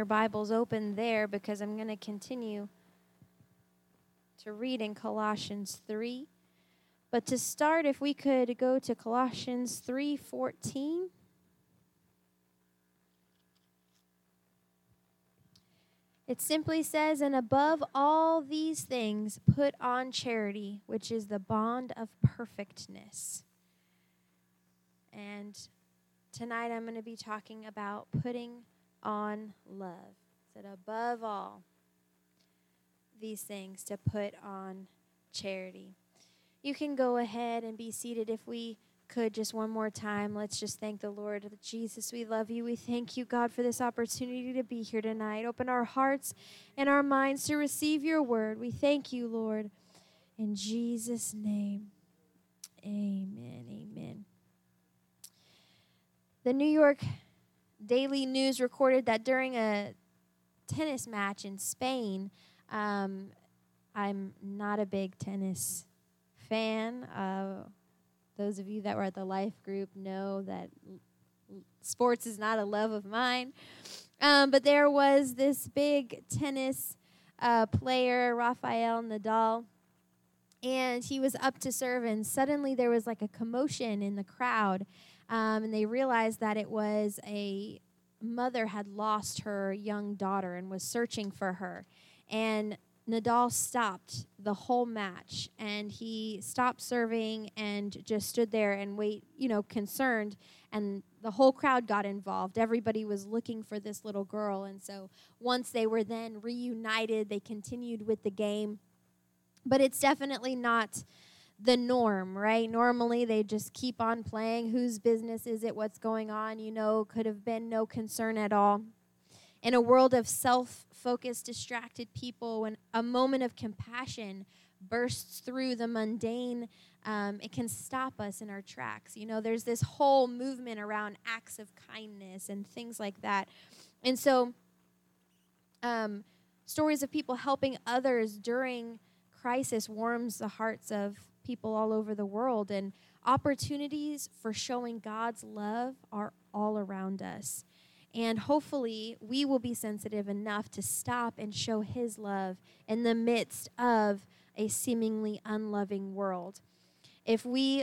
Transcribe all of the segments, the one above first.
your Bibles open there because I'm going to continue to read in Colossians 3. But to start, if we could go to Colossians 3:14. It simply says, And above all these things, put on charity, which is the bond of perfectness. And tonight I'm going to be talking about putting on love. Said, above all these things, to put on charity. You can go ahead and be seated if we could just one more time, let's just thank the Lord. Jesus, we love you. We thank you, God, for this opportunity to be here tonight. Open our hearts and our minds to receive your word. We thank you, Lord. In Jesus' name, amen. Amen. The New York Daily News recorded that during a tennis match in Spain, um, I'm not a big tennis fan. Uh, those of you that were at the life group know that sports is not a love of mine. Um, but there was this big tennis uh, player, Rafael Nadal, and he was up to serve, and suddenly there was like a commotion in the crowd, um, and they realized that it was a mother had lost her young daughter and was searching for her. And Nadal stopped the whole match and he stopped serving and just stood there and wait, you know, concerned and the whole crowd got involved. Everybody was looking for this little girl and so once they were then reunited, they continued with the game. But it's definitely not the norm, right? Normally they just keep on playing. Whose business is it? What's going on? You know, could have been no concern at all. In a world of self focused, distracted people, when a moment of compassion bursts through the mundane, um, it can stop us in our tracks. You know, there's this whole movement around acts of kindness and things like that. And so, um, stories of people helping others during crisis warms the hearts of people all over the world. And opportunities for showing God's love are all around us. And hopefully, we will be sensitive enough to stop and show His love in the midst of a seemingly unloving world. If we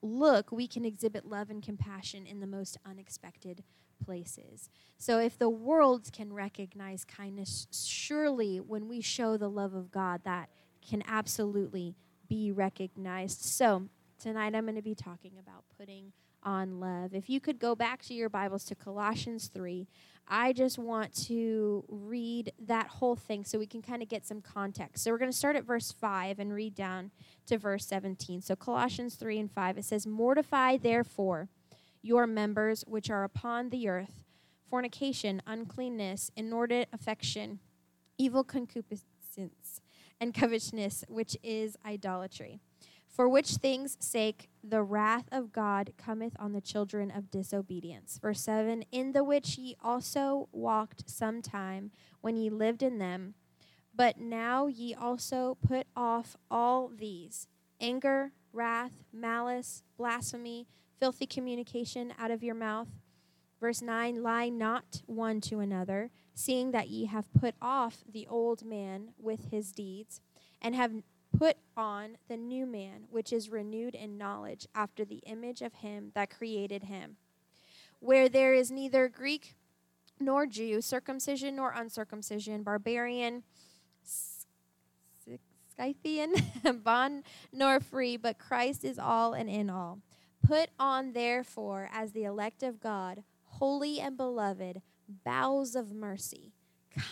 look, we can exhibit love and compassion in the most unexpected places. So, if the world can recognize kindness, surely when we show the love of God, that can absolutely be recognized. So, tonight I'm going to be talking about putting on love. If you could go back to your Bibles to Colossians 3, I just want to read that whole thing so we can kind of get some context. So we're going to start at verse 5 and read down to verse 17. So Colossians 3 and 5, it says, Mortify therefore your members which are upon the earth fornication, uncleanness, inordinate affection, evil concupiscence, and covetousness, which is idolatry for which things' sake the wrath of God cometh on the children of disobedience. Verse 7 In the which ye also walked sometime when ye lived in them, but now ye also put off all these anger, wrath, malice, blasphemy, filthy communication out of your mouth. Verse 9 Lie not one to another, seeing that ye have put off the old man with his deeds, and have Put on the new man, which is renewed in knowledge after the image of him that created him, where there is neither Greek nor Jew, circumcision nor uncircumcision, barbarian, Scythian, bond nor free, but Christ is all and in all. Put on, therefore, as the elect of God, holy and beloved, bowels of mercy,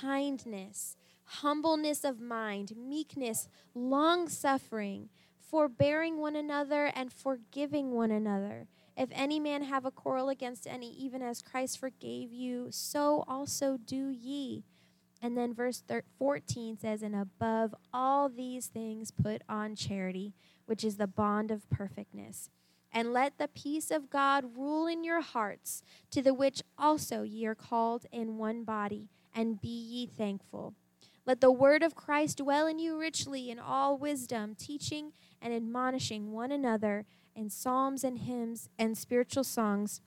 kindness humbleness of mind, meekness, long suffering, forbearing one another, and forgiving one another. If any man have a quarrel against any, even as Christ forgave you, so also do ye. And then verse 14 says, And above all these things put on charity, which is the bond of perfectness. And let the peace of God rule in your hearts, to the which also ye are called in one body, and be ye thankful. Let the word of Christ dwell in you richly in all wisdom, teaching and admonishing one another in psalms and hymns and spiritual songs,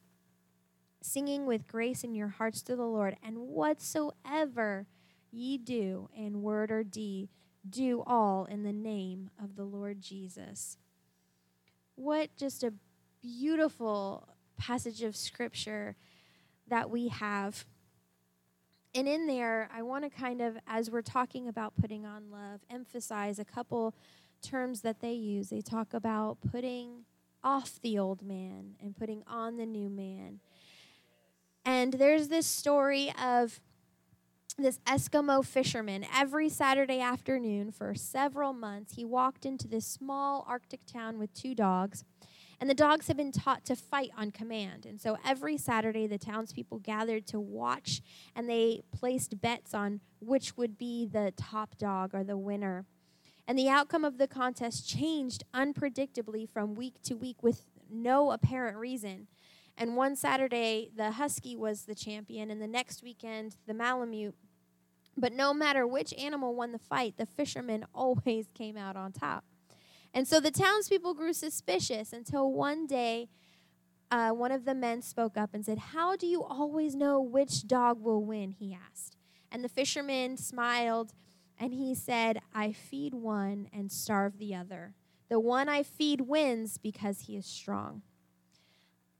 singing with grace in your hearts to the Lord. And whatsoever ye do in word or deed, do all in the name of the Lord Jesus. What just a beautiful passage of scripture that we have. And in there, I want to kind of, as we're talking about putting on love, emphasize a couple terms that they use. They talk about putting off the old man and putting on the new man. And there's this story of this Eskimo fisherman. Every Saturday afternoon for several months, he walked into this small Arctic town with two dogs. And the dogs had been taught to fight on command. And so every Saturday, the townspeople gathered to watch and they placed bets on which would be the top dog or the winner. And the outcome of the contest changed unpredictably from week to week with no apparent reason. And one Saturday, the Husky was the champion, and the next weekend, the Malamute. But no matter which animal won the fight, the fisherman always came out on top. And so the townspeople grew suspicious until one day, uh, one of the men spoke up and said, How do you always know which dog will win? He asked. And the fisherman smiled and he said, I feed one and starve the other. The one I feed wins because he is strong.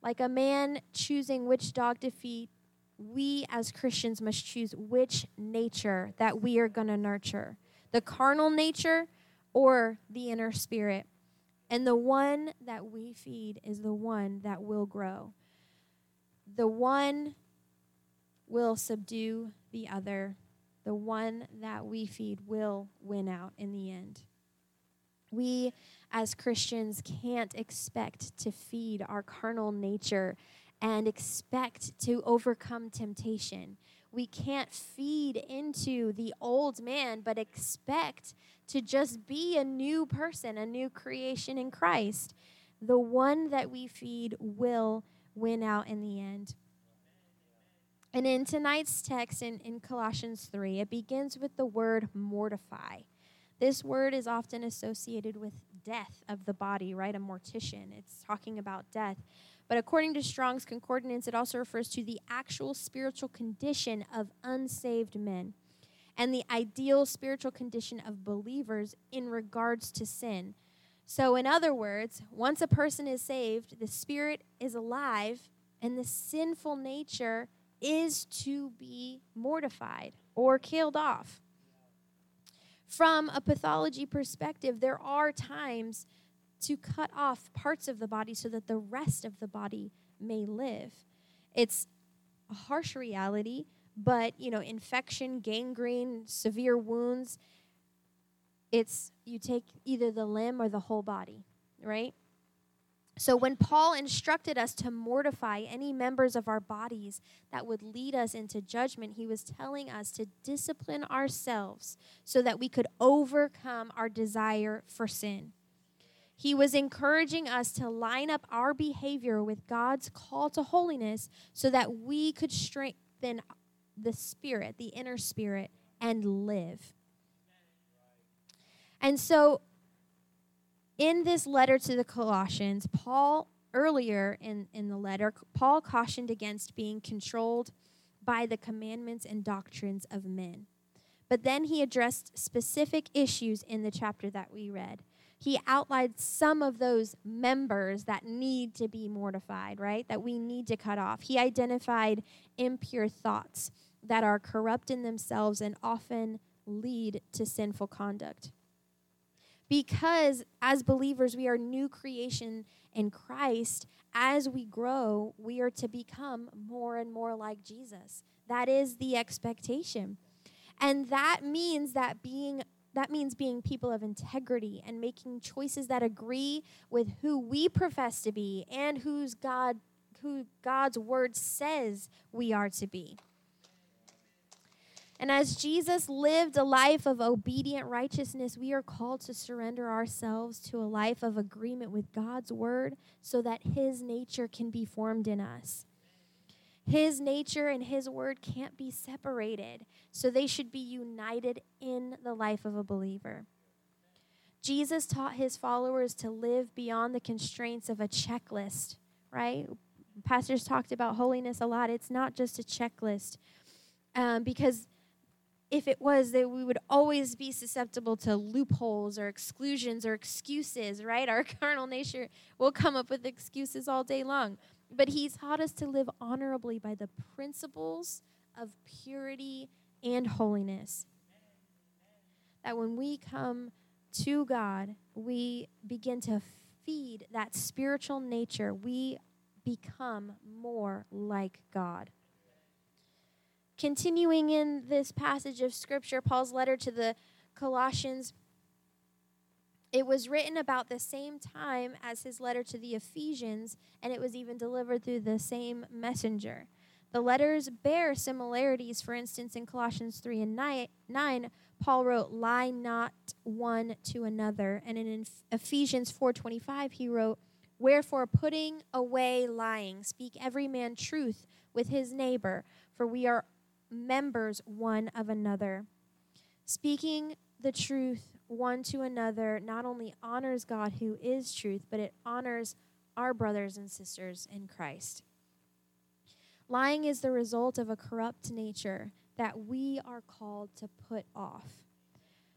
Like a man choosing which dog to feed, we as Christians must choose which nature that we are going to nurture the carnal nature or the inner spirit. And the one that we feed is the one that will grow. The one will subdue the other. The one that we feed will win out in the end. We as Christians can't expect to feed our carnal nature and expect to overcome temptation. We can't feed into the old man, but expect to just be a new person, a new creation in Christ. The one that we feed will win out in the end. And in tonight's text in, in Colossians 3, it begins with the word mortify. This word is often associated with death of the body, right? A mortician. It's talking about death. But according to Strong's Concordance, it also refers to the actual spiritual condition of unsaved men and the ideal spiritual condition of believers in regards to sin. So, in other words, once a person is saved, the spirit is alive, and the sinful nature is to be mortified or killed off from a pathology perspective, there are times to cut off parts of the body so that the rest of the body may live. It's a harsh reality, but you know, infection, gangrene, severe wounds, it's you take either the limb or the whole body, right? So, when Paul instructed us to mortify any members of our bodies that would lead us into judgment, he was telling us to discipline ourselves so that we could overcome our desire for sin. He was encouraging us to line up our behavior with God's call to holiness so that we could strengthen the spirit, the inner spirit, and live. And so, in this letter to the Colossians, Paul, earlier in, in the letter, Paul cautioned against being controlled by the commandments and doctrines of men. But then he addressed specific issues in the chapter that we read. He outlined some of those members that need to be mortified, right? That we need to cut off. He identified impure thoughts that are corrupt in themselves and often lead to sinful conduct because as believers, we are new creation in Christ. As we grow, we are to become more and more like Jesus. That is the expectation. And that means that being that means being people of integrity and making choices that agree with who we profess to be and who's God who God's word says we are to be. And as Jesus lived a life of obedient righteousness, we are called to surrender ourselves to a life of agreement with God's word so that his nature can be formed in us. His nature and his word can't be separated, so they should be united in the life of a believer. Jesus taught his followers to live beyond the constraints of a checklist, right? Pastors talked about holiness a lot. It's not just a checklist, um, because if it was, that we would always be susceptible to loopholes or exclusions or excuses, right? Our carnal nature will come up with excuses all day long. But He's taught us to live honorably by the principles of purity and holiness. That when we come to God, we begin to feed that spiritual nature. We become more like God. Continuing in this passage of Scripture, Paul's letter to the Colossians, it was written about the same time as his letter to the Ephesians, and it was even delivered through the same messenger. The letters bear similarities. For instance, in Colossians 3 and 9, Paul wrote, "Lie not one to another." And in Ephesians 4:25, he wrote, "Wherefore putting away lying, speak every man truth with his neighbor, for we are members one of another." Speaking the truth one to another not only honors God who is truth, but it honors our brothers and sisters in Christ. Lying is the result of a corrupt nature that we are called to put off.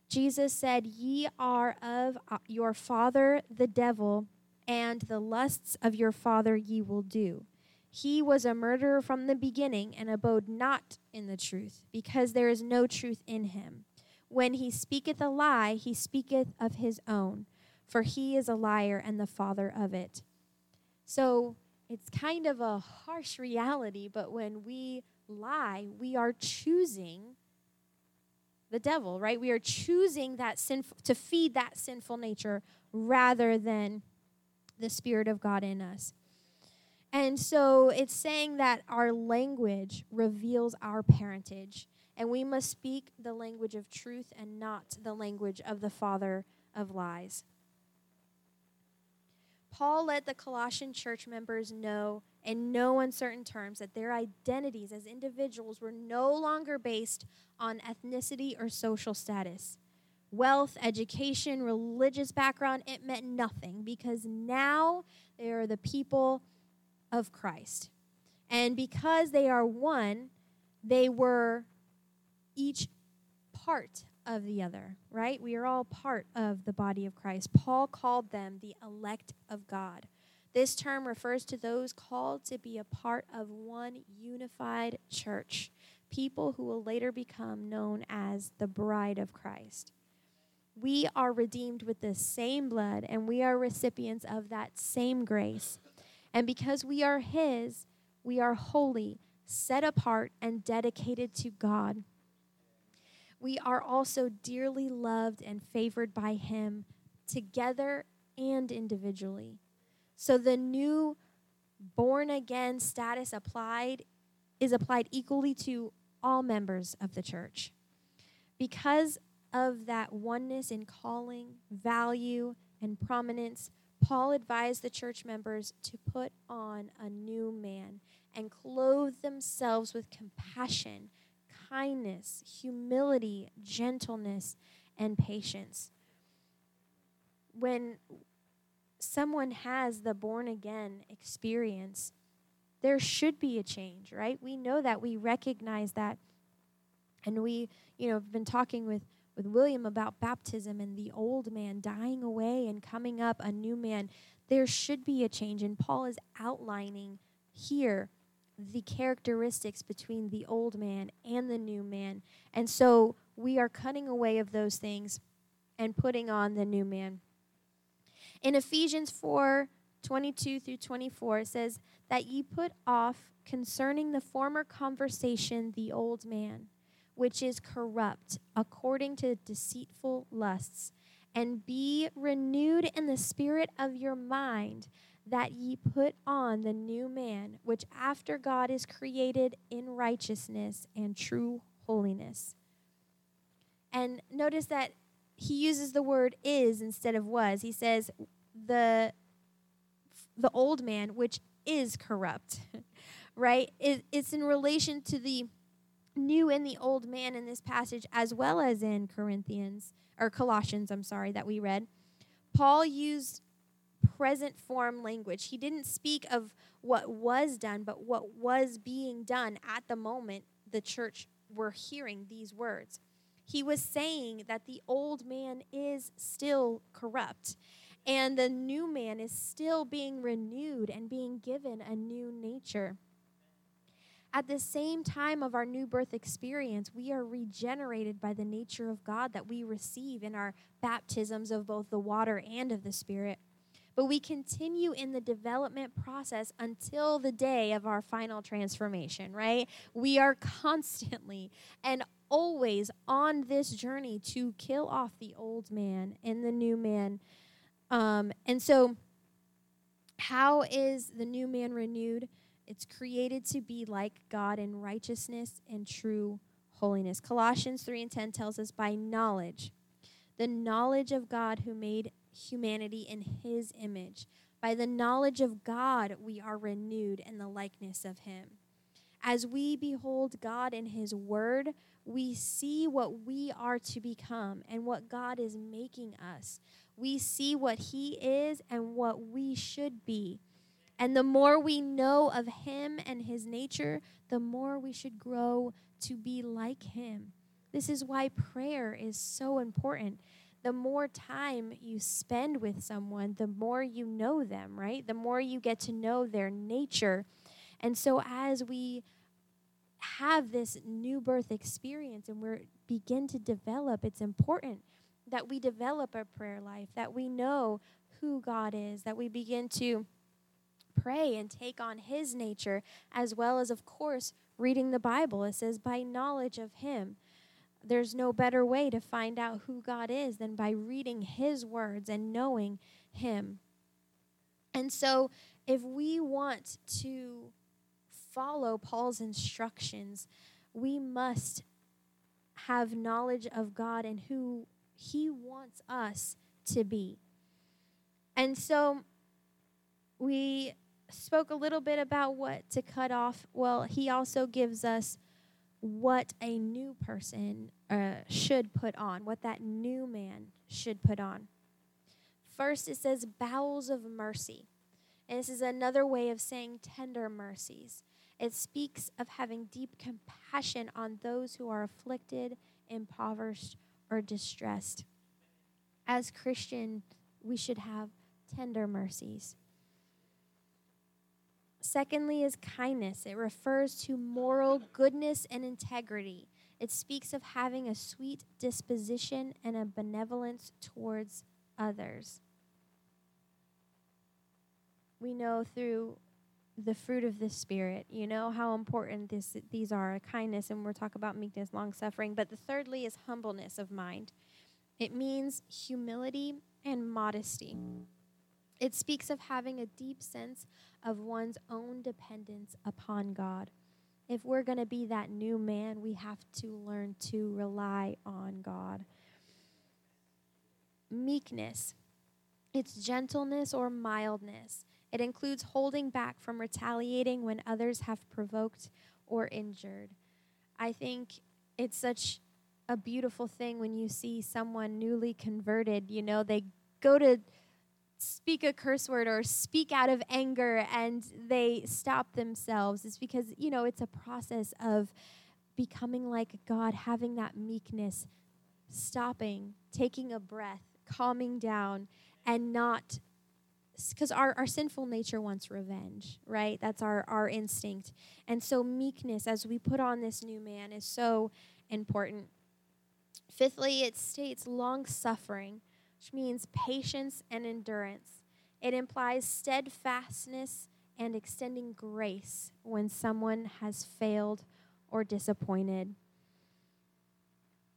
Jesus said, Ye are of uh, your father the devil, and the lusts of your father ye will do. He was a murderer from the beginning and abode not in the truth, because there is no truth in him. When he speaketh a lie, he speaketh of his own, for he is a liar and the father of it. So it's kind of a harsh reality, but when we lie, we are choosing the devil, right? We are choosing that sinful to feed that sinful nature rather than the spirit of God in us. And so it's saying that our language reveals our parentage, and we must speak the language of truth and not the language of the father of lies. Paul let the Colossian church members know in no uncertain terms that their identities as individuals were no longer based on ethnicity or social status. Wealth, education, religious background, it meant nothing because now they are the people of Christ. And because they are one, they were each part of the other, right? We are all part of the body of Christ. Paul called them the elect of God. This term refers to those called to be a part of one unified church, people who will later become known as the bride of Christ. We are redeemed with the same blood, and we are recipients of that same grace. And because we are His, we are holy, set apart, and dedicated to God we are also dearly loved and favored by Him together and individually. So the new born again status applied is applied equally to all members of the church. Because of that oneness in calling, value, and prominence, Paul advised the church members to put on a new man and clothe themselves with compassion kindness, humility, gentleness, and patience. When someone has the born again experience, there should be a change, right? We know that, we recognize that. And we, you know, have been talking with with William about baptism and the old man dying away and coming up a new man. There should be a change and Paul is outlining here the characteristics between the old man and the new man. And so we are cutting away of those things and putting on the new man. In Ephesians 4 22 through 24, it says, That ye put off concerning the former conversation the old man, which is corrupt according to deceitful lusts, and be renewed in the spirit of your mind that ye put on the new man, which after God is created in righteousness and true holiness. And notice that he uses the word is instead of was. He says the the old man which is corrupt. right? It, it's in relation to the new and the old man in this passage as well as in Corinthians or Colossians, I'm sorry, that we read. Paul used present form language. He didn't speak of what was done, but what was being done at the moment the church were hearing these words. He was saying that the old man is still corrupt and the new man is still being renewed and being given a new nature. At the same time of our new birth experience, we are regenerated by the nature of God that we receive in our baptisms of both the water and of the Spirit. But we continue in the development process until the day of our final transformation, right? We are constantly and always on this journey to kill off the old man and the new man. Um, and so, how is the new man renewed? It's created to be like God in righteousness and true holiness. Colossians 3 and 10 tells us by knowledge, the knowledge of God who made humanity in his image. By the knowledge of God, we are renewed in the likeness of him. As we behold God in his word, we see what we are to become and what God is making us. We see what he is and what we should be. And the more we know of him and his nature, the more we should grow to be like him. This is why prayer is so important. The more time you spend with someone, the more you know them, right? The more you get to know their nature. And so as we have this new birth experience and we begin to develop, it's important that we develop a prayer life, that we know who God is, that we begin to pray and take on His nature, as well as, of course, reading the Bible. It says, by knowledge of Him. There's no better way to find out who God is than by reading His words and knowing Him. And so, if we want to follow Paul's instructions, we must have knowledge of God and who He wants us to be. And so, we spoke a little bit about what to cut off. Well, he also gives us what a new person uh, should put on, what that new man should put on. First, it says bowels of mercy. And this is another way of saying tender mercies. It speaks of having deep compassion on those who are afflicted, impoverished, or distressed. As Christian, we should have tender mercies. Secondly, is kindness. It refers to moral goodness and integrity. It speaks of having a sweet disposition and a benevolence towards others. We know through the fruit of the spirit, you know how important this these are, kindness and we'll talk about meekness, long suffering, but the thirdly is humbleness of mind. It means humility and modesty. It speaks of having a deep sense of one's own dependence upon God. If we're going to be that new man, we have to learn to rely on God. Meekness. It's gentleness or mildness. It includes holding back from retaliating when others have provoked or injured. I think it's such a beautiful thing when you see someone newly converted, you know, they go to speak a curse word or speak out of anger and they stop themselves is because, you know, it's a process of becoming like God, having that meekness, stopping, taking a breath, calming down, and not because our, our sinful nature wants revenge, right? That's our, our instinct. And so, meekness, as we put on this new man, is so important. Fifthly, it states long suffering which means patience and endurance. It implies steadfastness and extending grace when someone has failed or disappointed.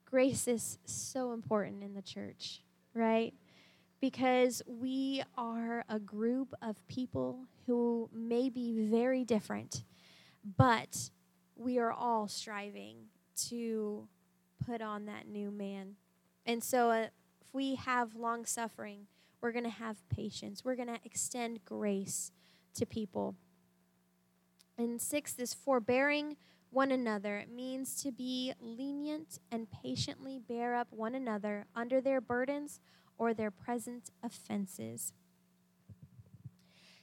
Grace is so important in the church, right? Because we are a group of people who may be very different, but we are all striving to put on that new man. And so, uh, if we have long suffering, we're going to have patience. We're going to extend grace to people. And sixth is forbearing one another. It means to be lenient and patiently bear up one another under their burdens or their present offenses.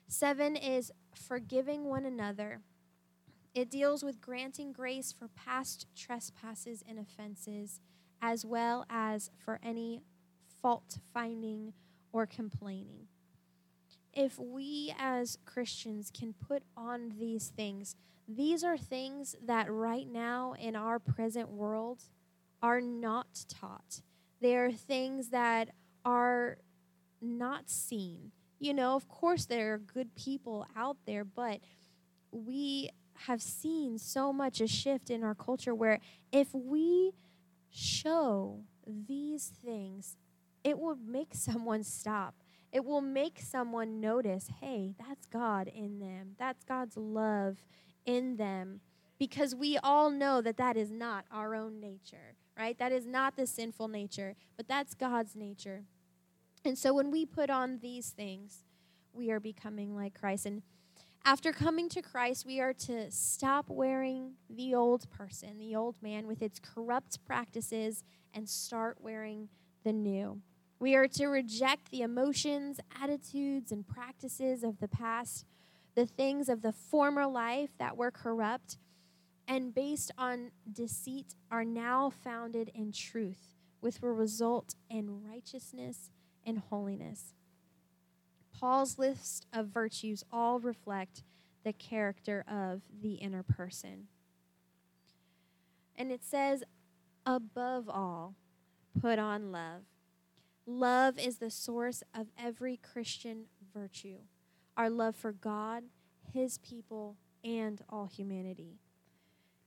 Seven is forgiving one another. It deals with granting grace for past trespasses and offenses, as well as for any fault finding or complaining. If we as Christians can put on these things, these are things that right now in our present world are not taught. They are things that are not seen. You know, of course, there are good people out there, but we have seen so much a shift in our culture where if we show these things, it will make someone stop. It will make someone notice hey, that's God in them, that's God's love in them. Because we all know that that is not our own nature, right? That is not the sinful nature, but that's God's nature. And so when we put on these things, we are becoming like Christ. And after coming to Christ, we are to stop wearing the old person, the old man, with its corrupt practices and start wearing the new. We are to reject the emotions, attitudes, and practices of the past, the things of the former life that were corrupt and based on deceit are now founded in truth, which will result in righteousness and holiness. Paul's list of virtues all reflect the character of the inner person. And it says, above all, put on love. Love is the source of every Christian virtue our love for God, His people, and all humanity.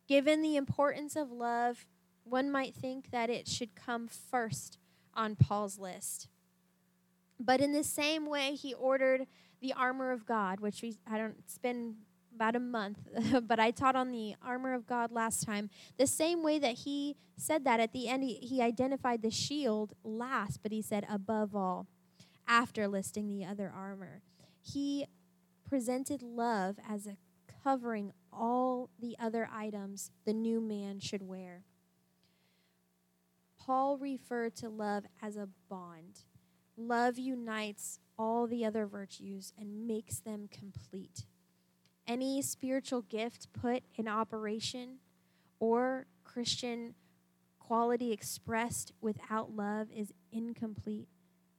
Given the importance of love, one might think that it should come first on Paul's list. But in the same way, he ordered the armor of God, which we, I don't, it's been about a month, but I taught on the armor of God last time. The same way that he said that at the end, he, he identified the shield last, but he said above all, after listing the other armor. He presented love as a covering all the other items the new man should wear. Paul referred to love as a bond. Love unites all the other virtues and makes them complete. Any spiritual gift put in operation or Christian quality expressed without love is incomplete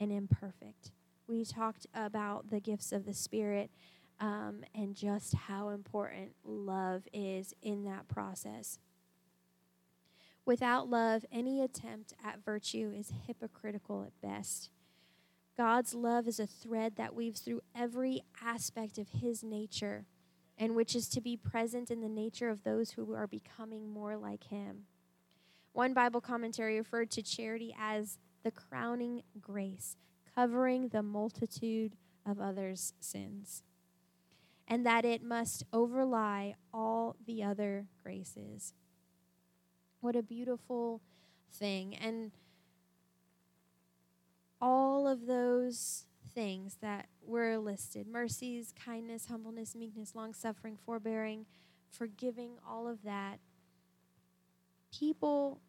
and imperfect. We talked about the gifts of the Spirit um, and just how important love is in that process. Without love, any attempt at virtue is hypocritical at best. God's love is a thread that weaves through every aspect of his nature and which is to be present in the nature of those who are becoming more like him. One Bible commentary referred to charity as the crowning grace, covering the multitude of others' sins, and that it must overlie all the other graces. What a beautiful thing. And all of those things that were listed mercies, kindness, humbleness, meekness, long suffering, forbearing, forgiving, all of that people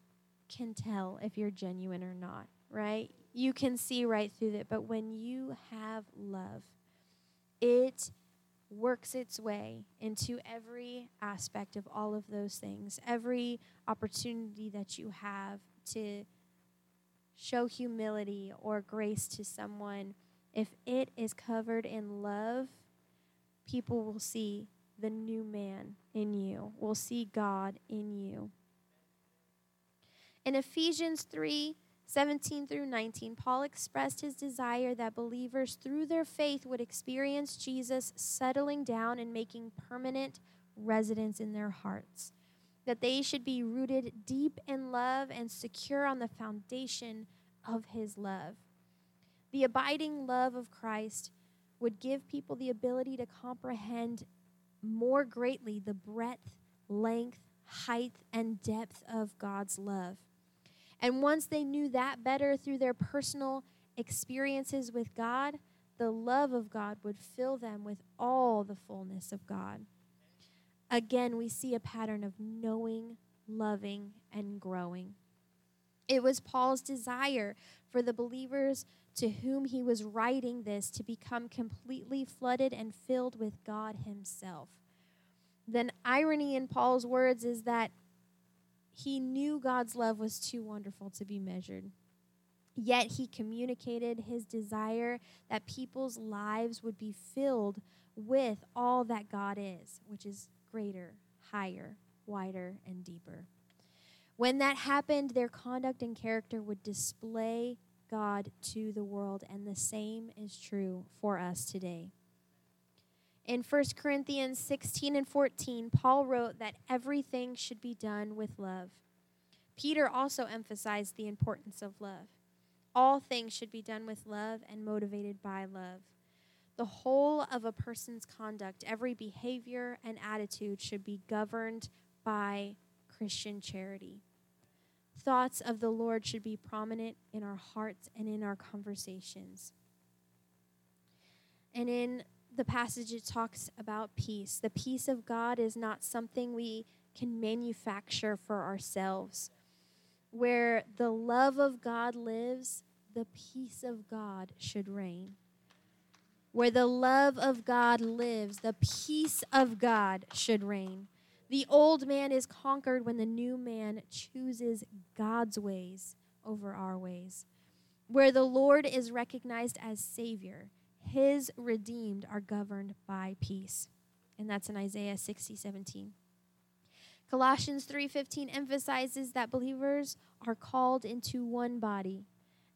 can tell if you're genuine or not, right? You can see right through it. But when you have love, it works its way into every aspect of all of those things, every opportunity that you have to show humility or grace to someone, if it is covered in love, people will see the new man in you, will see God in you. In Ephesians 3 17 through 19, Paul expressed his desire that believers, through their faith, would experience Jesus settling down and making permanent residence in their hearts that they should be rooted deep in love and secure on the foundation of his love. The abiding love of Christ would give people the ability to comprehend more greatly the breadth, length, height, and depth of God's love. And once they knew that better through their personal experiences with God, the love of God would fill them with all the fullness of God. Again, we see a pattern of knowing, loving, and growing. It was Paul's desire for the believers to whom he was writing this to become completely flooded and filled with God himself. Then, irony in Paul's words is that he knew God's love was too wonderful to be measured. Yet he communicated his desire that people's lives would be filled with all that God is, which is greater, higher, wider, and deeper. When that happened, their conduct and character would display God to the world, and the same is true for us today. In 1 Corinthians 16 and 14, Paul wrote that everything should be done with love. Peter also emphasized the importance of love. All things should be done with love and motivated by love. The whole of a person's conduct, every behavior and attitude should be governed by Christian charity. Thoughts of the Lord should be prominent in our hearts and in our conversations. And in the passage, it talks about peace. The peace of God is not something we can manufacture for ourselves. Where the love of God lives, the peace of God should reign. Where the love of God lives, the peace of God should reign. The old man is conquered when the new man chooses God's ways over our ways. Where the Lord is recognized as Savior, his redeemed are governed by peace. And that's in Isaiah 60, 17. Colossians 3:15 emphasizes that believers are called into one body.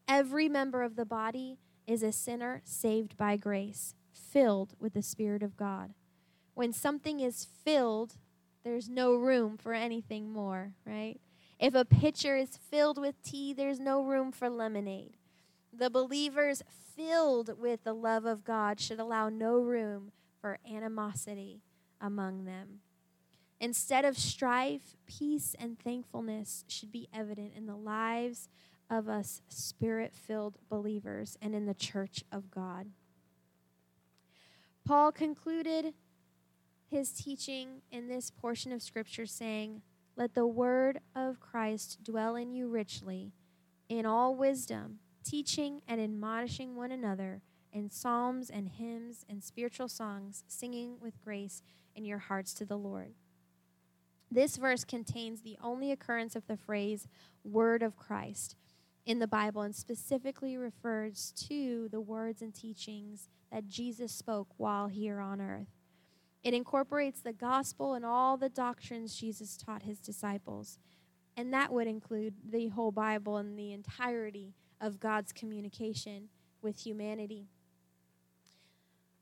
Every member of the body is a sinner saved by grace, filled with the spirit of God. When something is filled, there's no room for anything more, right? If a pitcher is filled with tea, there's no room for lemonade. The believers filled with the love of God should allow no room for animosity among them. Instead of strife, peace and thankfulness should be evident in the lives of us spirit filled believers and in the church of God. Paul concluded his teaching in this portion of Scripture saying, Let the word of Christ dwell in you richly, in all wisdom teaching and admonishing one another in psalms and hymns and spiritual songs, singing with grace in your hearts to the Lord. This verse contains the only occurrence of the phrase word of Christ in the Bible and specifically refers to the words and teachings that Jesus spoke while here on earth. It incorporates the gospel and all the doctrines Jesus taught his disciples. And that would include the whole Bible and the entirety of God's communication with humanity.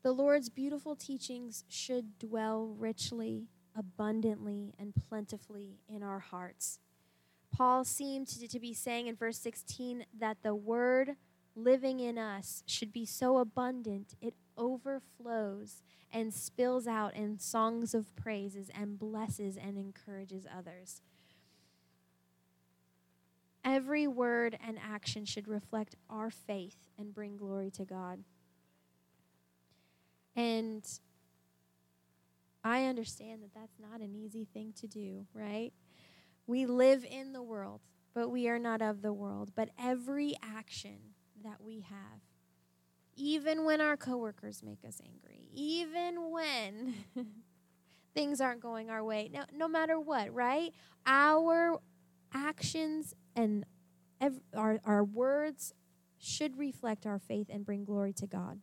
The Lord's beautiful teachings should dwell richly, abundantly, and plentifully in our hearts. Paul seemed to, be saying in verse 16 that the word living in us should be so abundant it overflows and spills out in songs of praises and blesses and encourages others. Every word and action should reflect our faith and bring glory to God. And I understand that that's not an easy thing to do, right? We live in the world, but we are not of the world. But every action that we have, even when our coworkers make us angry, even when things aren't going our way, no, no matter what, right? Our actions and ev- our, our words should reflect our faith and bring glory to God.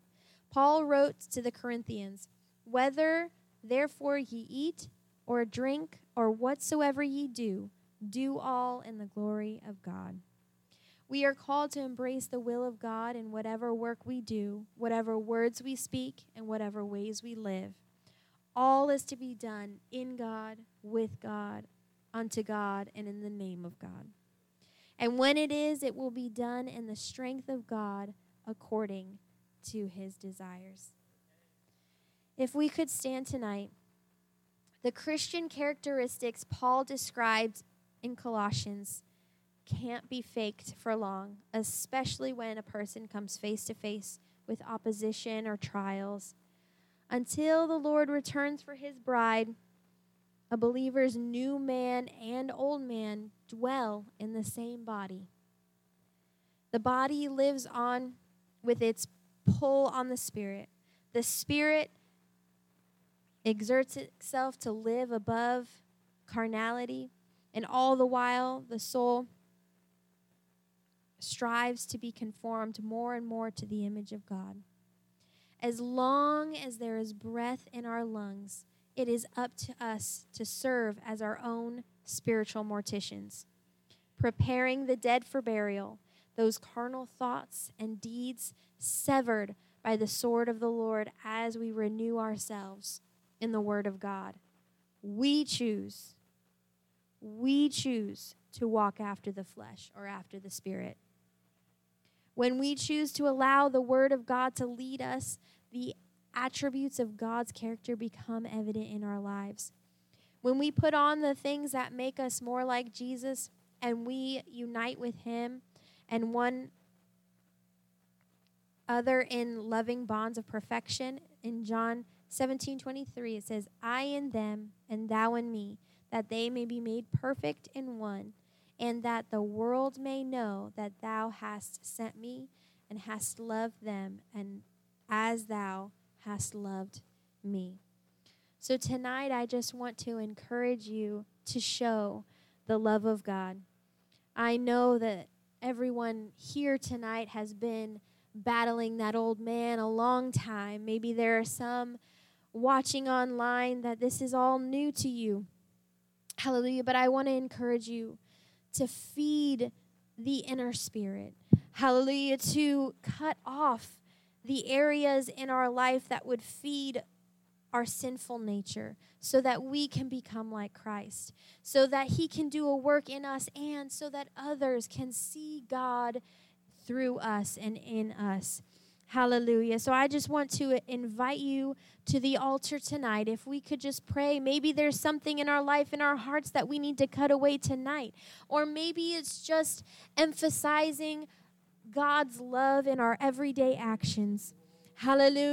Paul wrote to the Corinthians, Whether therefore ye eat or drink or whatsoever ye do, do all in the glory of God. We are called to embrace the will of God in whatever work we do, whatever words we speak, and whatever ways we live. All is to be done in God, with God, unto God, and in the name of God. And when it is, it will be done in the strength of God according to his desires. If we could stand tonight, the Christian characteristics Paul described in Colossians can't be faked for long, especially when a person comes face to face with opposition or trials. Until the Lord returns for his bride, A believer's new man and old man dwell in the same body. The body lives on with its pull on the spirit. The spirit exerts itself to live above carnality, and all the while the soul strives to be conformed more and more to the image of God. As long as there is breath in our lungs, it is up to us to serve as our own spiritual morticians, preparing the dead for burial, those carnal thoughts and deeds severed by the sword of the Lord as we renew ourselves in the Word of God. We choose, we choose to walk after the flesh or after the Spirit. When we choose to allow the Word of God to lead us, the attributes of God's character become evident in our lives. When we put on the things that make us more like Jesus and we unite with Him and one other in loving bonds of perfection, in John 17 23, it says, I in them and thou in me, that they may be made perfect in one and that the world may know that thou hast sent me and hast loved them, and as thou hast loved me. So tonight, I just want to encourage you to show the love of God. I know that everyone here tonight has been battling that old man a long time. Maybe there are some watching online that this is all new to you. Hallelujah. But I want to encourage you to feed the inner spirit. Hallelujah. To cut off the areas in our life that would feed our sinful nature so that we can become like Christ, so that He can do a work in us, and so that others can see God through us and in us. Hallelujah. So I just want to invite you to the altar tonight. If we could just pray, maybe there's something in our life, in our hearts that we need to cut away tonight. Or maybe it's just emphasizing God's love in our everyday actions. Hallelujah.